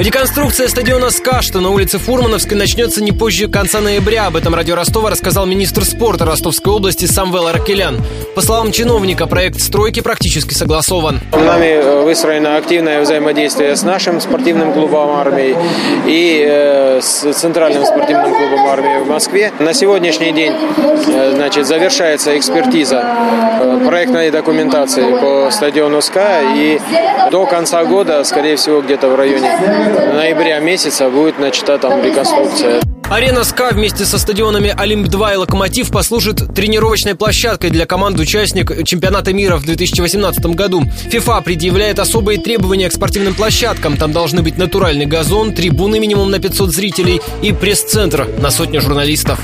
Реконструкция стадиона «СКА», что на улице Фурмановской, начнется не позже конца ноября. Об этом радио Ростова рассказал министр спорта Ростовской области Самвел Аракелян. По словам чиновника, проект стройки практически согласован. Нами э, выстроено активное взаимодействие с нашим спортивным клубом армии и э, с Центральным спортивным клубом армии в Москве. На сегодняшний день э, значит, завершается экспертиза проектной документации по стадиону СКА. И до конца года, скорее всего, где-то в районе ноября месяца будет начата там реконструкция. Арена СКА вместе со стадионами Олимп-2 и Локомотив послужит тренировочной площадкой для команд участник чемпионата мира в 2018 году. ФИФА предъявляет особые требования к спортивным площадкам. Там должны быть натуральный газон, трибуны минимум на 500 зрителей и пресс-центр на сотню журналистов.